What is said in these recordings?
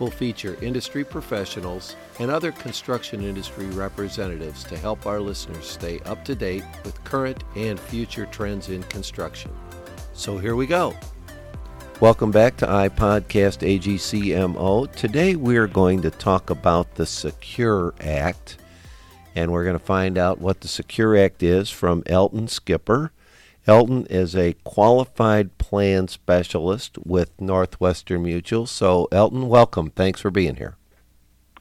We'll feature industry professionals and other construction industry representatives to help our listeners stay up to date with current and future trends in construction. So here we go. Welcome back to iPodcast AGCMO. Today we're going to talk about the Secure Act, and we're going to find out what the Secure Act is from Elton Skipper. Elton is a qualified plan specialist with Northwestern Mutual. So, Elton, welcome. Thanks for being here.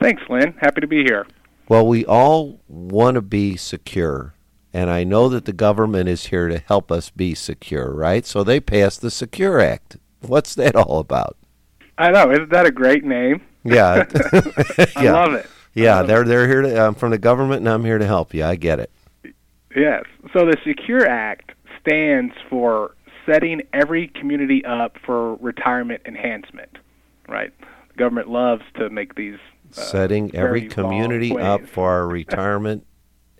Thanks, Lynn. Happy to be here. Well, we all want to be secure, and I know that the government is here to help us be secure, right? So they passed the Secure Act. What's that all about? I know. Isn't that a great name? Yeah. I yeah. love it. Yeah, they're they're here to. I'm from the government, and I'm here to help you. I get it. Yes. So the Secure Act stands for setting every community up for retirement enhancement. Right. The government loves to make these uh, Setting every community up for retirement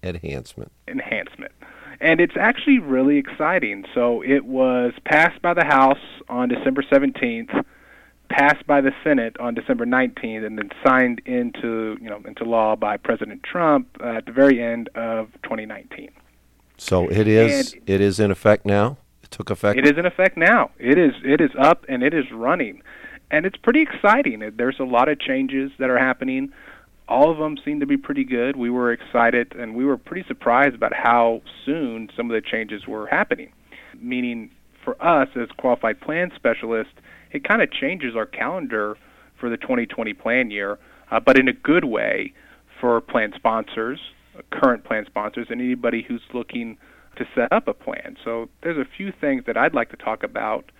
enhancement. enhancement. And it's actually really exciting. So it was passed by the House on December 17th, passed by the Senate on December 19th, and then signed into you know into law by President Trump at the very end of 2019. So it is it is in effect now. It took effect. It is in effect now. It is it is up and it is running, and it's pretty exciting. There's a lot of changes that are happening. All of them seem to be pretty good. We were excited and we were pretty surprised about how soon some of the changes were happening. Meaning, for us as qualified plan specialists, it kind of changes our calendar for the 2020 plan year, uh, but in a good way for plan sponsors, current plan sponsors, and anybody who's looking to set up a plan. So there's a few things that I'd like to talk about.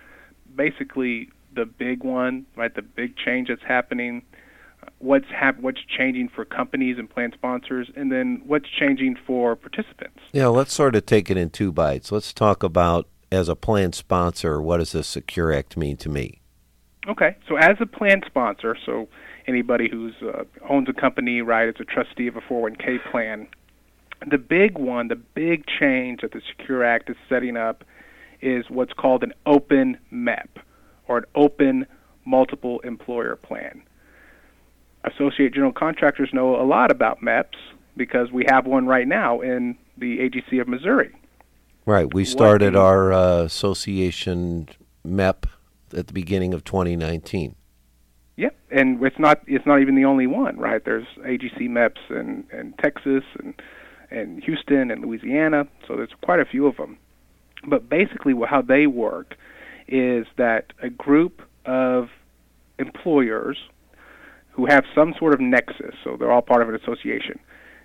Basically, the big one, right? The big change that's happening. What's hap- What's changing for companies and plan sponsors, and then what's changing for participants. Yeah, let's sort of take it in two bites. Let's talk about as a plan sponsor, what does the Secure Act mean to me? Okay, so as a plan sponsor, so anybody who's uh, owns a company, right, is a trustee of a 401k plan. The big one, the big change that the Secure Act is setting up, is what's called an open MEP, or an open multiple employer plan. Associate General Contractors know a lot about MEPs because we have one right now in the AGC of Missouri. Right. We started our uh, association MEP at the beginning of 2019. Yep, and it's not it's not even the only one, right? There's AGC MEPs in, in Texas and and Houston and Louisiana, so there's quite a few of them. But basically, how they work is that a group of employers who have some sort of nexus, so they're all part of an association,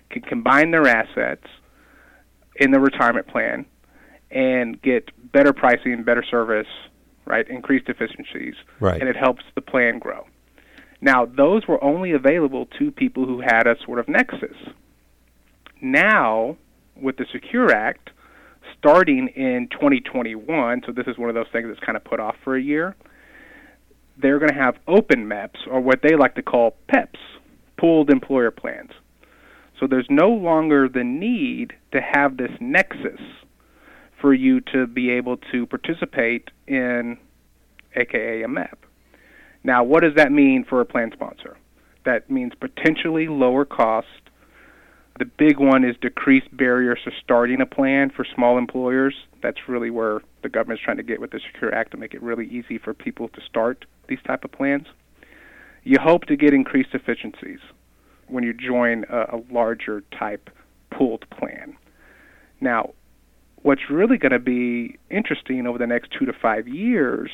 can combine their assets in the retirement plan and get better pricing, better service, right? Increased efficiencies, Right. and it helps the plan grow. Now, those were only available to people who had a sort of nexus. Now, with the Secure Act, starting in 2021, so this is one of those things that's kind of put off for a year, they're going to have open MEPs, or what they like to call PEPs, pooled employer plans. So there's no longer the need to have this nexus for you to be able to participate in aka a MEP. Now, what does that mean for a plan sponsor? That means potentially lower cost. The big one is decreased barriers to starting a plan for small employers. That's really where the government's trying to get with the Secure Act to make it really easy for people to start these type of plans. You hope to get increased efficiencies when you join a, a larger type pooled plan. Now, what's really going to be interesting over the next two to five years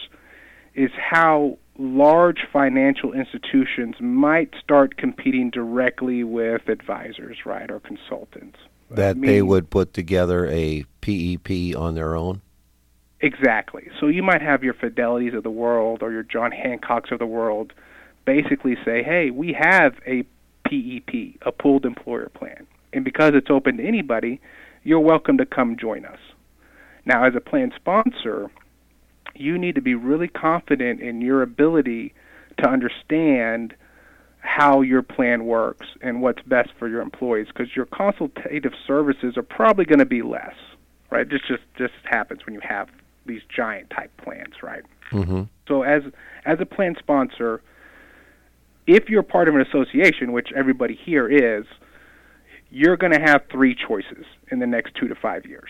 is how large financial institutions might start competing directly with advisors, right, or consultants. That they would put together a PEP on their own. Exactly. So you might have your Fidelities of the world or your John Hancocks of the world basically say, hey, we have a PEP, a pooled employer plan. And because it's open to anybody, you're welcome to come join us. Now, as a plan sponsor, you need to be really confident in your ability to understand how your plan works and what's best for your employees because your consultative services are probably going to be less, right? This just just happens when you have these giant type plans, right? Mm-hmm. So as as a plan sponsor, if you're part of an association, which everybody here is, you're going to have three choices in the next two to five years.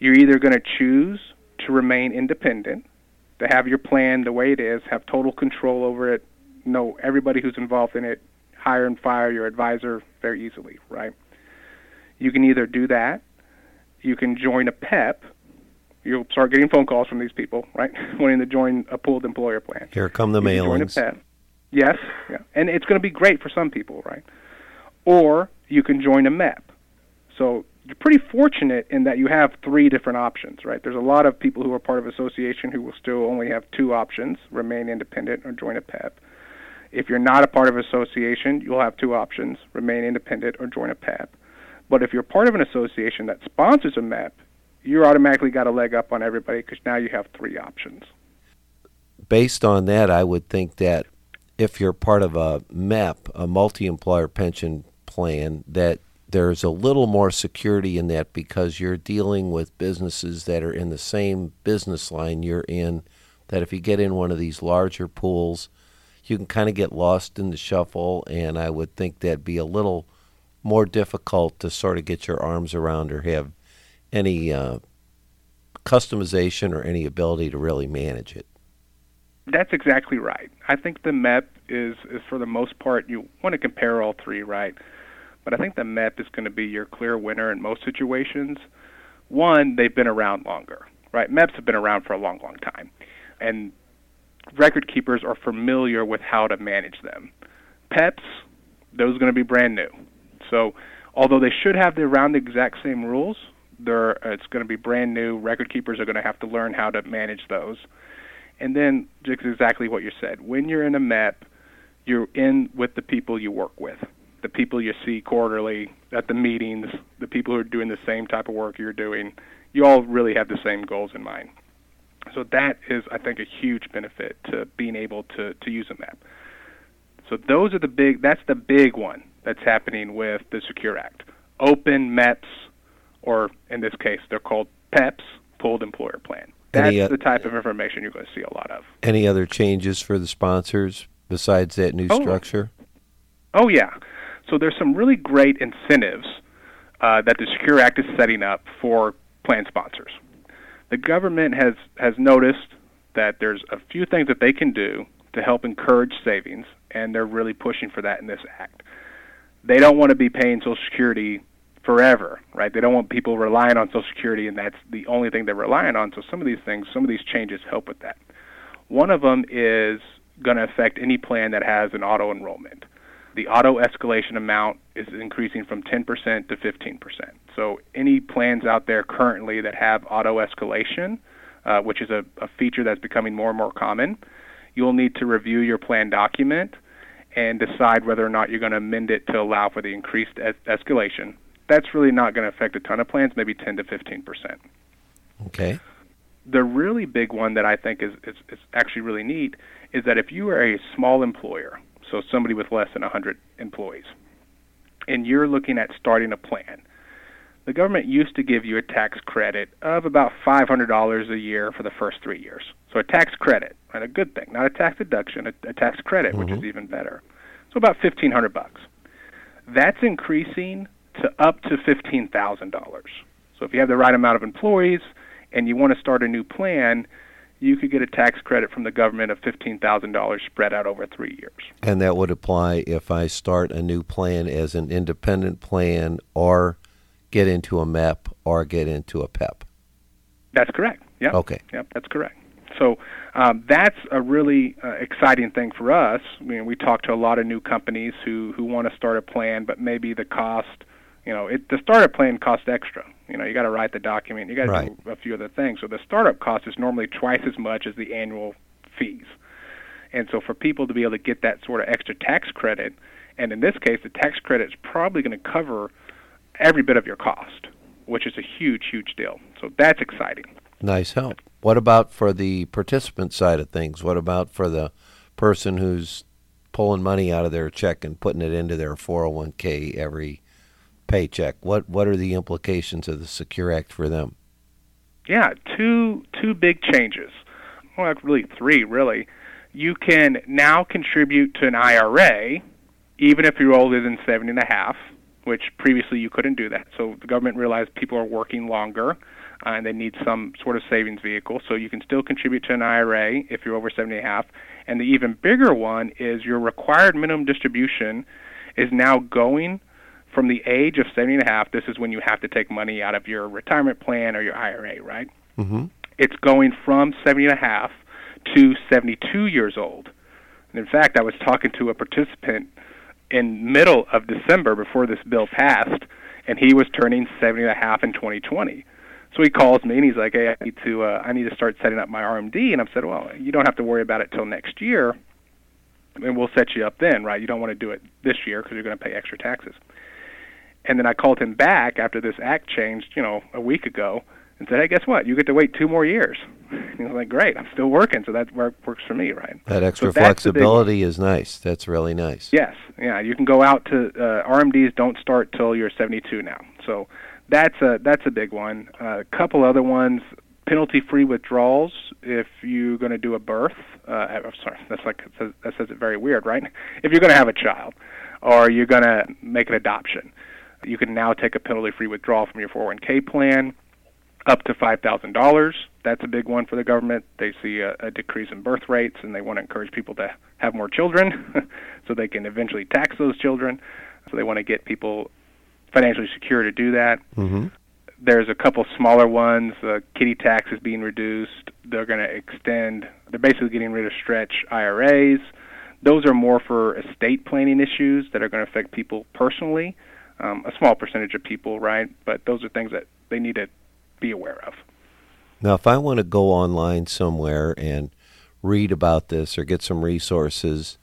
You're either going to choose to remain independent, to have your plan the way it is, have total control over it, know everybody who's involved in it, hire and fire your advisor very easily, right? You can either do that, you can join a PEP. You'll start getting phone calls from these people, right, wanting to join a pooled employer plan. Here come the You can join a. PEP. Yes, yeah, and it's going to be great for some people, right? Or you can join a MEP. So you're pretty fortunate in that you have three different options, right? There's a lot of people who are part of association who will still only have two options: remain independent or join a PEP. If you're not a part of association, you'll have two options: remain independent or join a PEP. But if you're part of an association that sponsors a MEP, you're automatically got a leg up on everybody because now you have three options. Based on that, I would think that if you're part of a MEP, a multi-employer pension plan, that there's a little more security in that because you're dealing with businesses that are in the same business line you're in. That if you get in one of these larger pools, you can kind of get lost in the shuffle, and I would think that'd be a little more difficult to sort of get your arms around or have any uh, customization or any ability to really manage it. That's exactly right. I think the MEP is, is for the most part, you want to compare all three, right? But I think the MEP is going to be your clear winner in most situations. One, they've been around longer, right? MEPs have been around for a long, long time. And record keepers are familiar with how to manage them. PEPs, those are going to be brand new. So, although they should have the around the exact same rules, they're, uh, it's going to be brand new. Record keepers are going to have to learn how to manage those. And then just exactly what you said. When you're in a MEP, you're in with the people you work with, the people you see quarterly at the meetings, the people who are doing the same type of work you're doing. You all really have the same goals in mind. So that is, I think, a huge benefit to being able to, to use a MEP. So those are the big. That's the big one that's happening with the Secure Act. Open MEPs, or in this case, they're called PEPs, Pooled Employer Plan. That's Any, uh, the type of information you're going to see a lot of. Any other changes for the sponsors besides that new Oh. structure? Oh yeah. So there's some really great incentives uh, that the Secure Act is setting up for plan sponsors. The government has has noticed that there's a few things that they can do to help encourage savings, and they're really pushing for that in this act. They don't want to be paying Social Security forever, right? They don't want people relying on Social Security, and that's the only thing they're relying on. So some of these things, some of these changes help with that. One of them is going to affect any plan that has an auto enrollment. The auto escalation amount is increasing from 10% to 15%. So any plans out there currently that have auto escalation, uh, which is a, a feature that's becoming more and more common, you'll need to review your plan document and decide whether or not you're going to amend it to allow for the increased es- escalation. That's really not going to affect a ton of plans, maybe 10 to 15 percent Okay. the really big one that I think is, is, is actually really neat is that if you are a small employer, so somebody with less than 100 employees, and you're looking at starting a plan, the government used to give you a tax credit of about $500 a year for the first three years. So a tax credit, and a good thing, not a tax deduction, a, a tax credit, which is mm-hmm. even better. So about 1500 bucks. That's increasing to up to $15,000. So if you have the right amount of employees and you want to start a new plan, you could get a tax credit from the government of $15,000 spread out over 3 years. And that would apply if I start a new plan as an independent plan or get into a MEP or get into a PEP. That's correct. Yep. Okay. Yep, that's correct. So um, that's a really uh, exciting thing for us. I mean, we talk to a lot of new companies who who want to start a plan, but maybe the cost, you know, it, the startup plan costs extra. You know, you got to write the document, you got to Right. do a few other things. So the startup cost is normally twice as much as the annual fees. And so for people to be able to get that sort of extra tax credit, and in this case, the tax credit is probably going to cover every bit of your cost. which is a huge, huge deal. So that's exciting. Nice help. What about for the participant side of things? What about for the person who's pulling money out of their check and putting it into their 401k every paycheck? What what are the implications of the Secure Act for them? Yeah, two two big changes. Well, really three, really. You can now contribute to an IRA even if you're older than 70 and a half, which previously you couldn't do that. So the government realized people are working longer uh, and they need some sort of savings vehicle. So you can still contribute to an IRA if you're over 70 and a half. And the even bigger one is your required minimum distribution is now going from the age of 70 and a half. This is when you have to take money out of your retirement plan or your IRA, right? Mm-hmm. It's going from 70 and a half to 72 years old. And in fact, I was talking to a participant in middle of December before this bill passed, and he was turning 70 and a half in 2020. So he calls me and he's like, "Hey, I need to uh, I need to start setting up my RMD." And I've said, "Well, you don't have to worry about it till next year, and we'll set you up then, right? You don't want to do it this year because you're going to pay extra taxes." And then I called him back after this act changed, you know, a week ago, and said, "Hey, guess what? You get to wait two more years." And he was like, "Great, I'm still working, so that work, works for me, right?" That extra So flexibility is nice. That's really nice. Yes, yeah, you can go out to uh, RMDs don't start till you're 72 now. So that's a that's a big one. A couple other ones: penalty-free withdrawals if you're going to do a birth. Uh, I'm sorry, that's like that says it very weird, right? If you're going to have a child, or you're going to make an adoption, you can now take a penalty-free withdrawal from your 401k plan up to five thousand dollars. That's a big one for the government. They see a, a decrease in birth rates, and they want to encourage people to have more children, so they can eventually tax those children. So they want to get people financially secure to do that. Mm-hmm. There's a couple smaller ones. The kiddie tax is being reduced. They're going to extend. They're basically getting rid of stretch IRAs. Those are more for estate planning issues that are going to affect people personally. Um, a small percentage of people, right? But those are things that they need to be aware of. Now, if I want to go online somewhere and read about this or get some resources,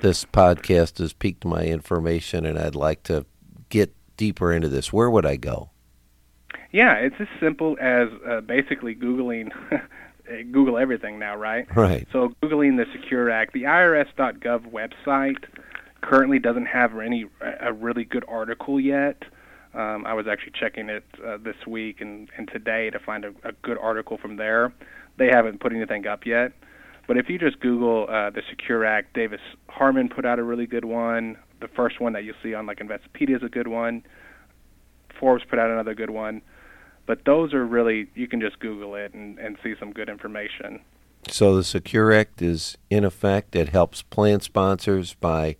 this podcast has piqued my information and I'd like to get deeper into this. Where would I go? Yeah, it's as simple as uh, basically Googling Google everything now, right? Right. So Googling the Secure Act, the IRS.gov website currently doesn't have any a really good article yet. Um, I was actually checking it uh, this week and, and today to find a, a good article from there. They haven't put anything up yet. But if you just Google uh, the Secure Act, Davis Harman put out a really good one. The first one that you'll see on like Investopedia is a good one. Forbes put out another good one. But those are really you can just Google it and, and see some good information. So the Secure Act is in effect. It helps plan sponsors by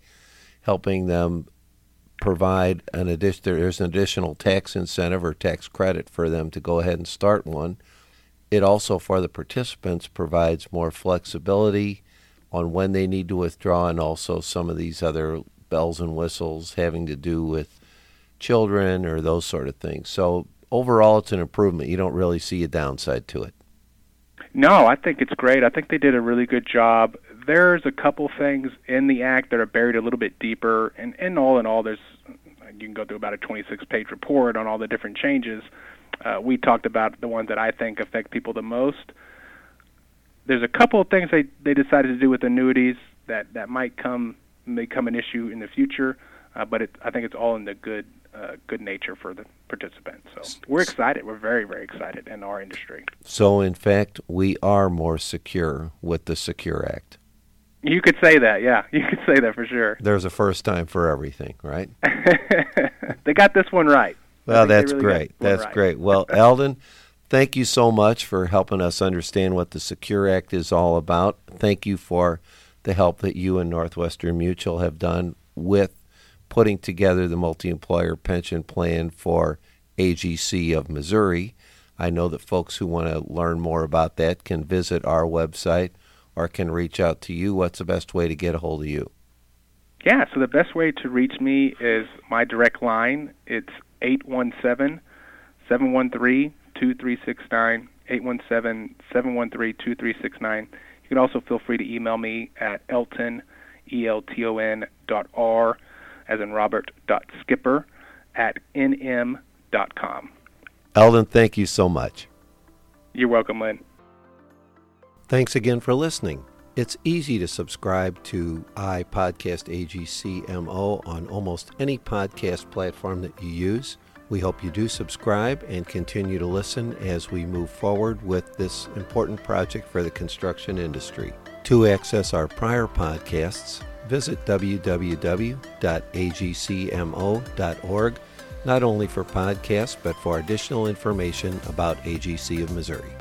helping them provide an addition. There's an additional tax incentive or tax credit for them to go ahead and start one. It also, for the participants, provides more flexibility on when they need to withdraw, and also some of these other bells and whistles having to do with children or those sort of things. So overall, it's an improvement. You don't really see a downside to it. No, I think it's great. I think they did a really good job. There's a couple things in the act that are buried a little bit deeper, and, and all in all, there's you can go through about a 26-page report on all the different changes. Uh, we talked about the ones that I think affect people the most. There's a couple of things they they decided to do with annuities that that might come may come an issue in the future, uh, but it, I think it's all in the good uh, good nature for the participants. So we're excited. We're very very excited in our industry. So, in fact, we are more secure with the Secure Act. You could say that, yeah. You could say that for sure. There's a first time for everything, right? they got this one right. Well, that's really great. That's right. great. Well, Elton, thank you so much for helping us understand what the Secure Act is all about. Thank you for the help that you and Northwestern Mutual have done with putting together the multi employer pension plan for AGC of Missouri. I know that folks who want to learn more about that can visit our website or can reach out to you. What's the best way to get a hold of you? Yeah, so the best way to reach me is my direct line. It's 817 713 2369. 817 713 2369. You can also feel free to email me at elton, E L T O N dot R, as in Robert, dot skipper, at nm dot com. Elton, thank you so much. You're welcome, Lynn. Thanks again for listening. It's easy to subscribe to iPodcast AGCMO on almost any podcast platform that you use. We hope you do subscribe and continue to listen as we move forward with this important project for the construction industry. To access our prior podcasts, visit www.agcmo.org, not only for podcasts, but for additional information about AGC of Missouri.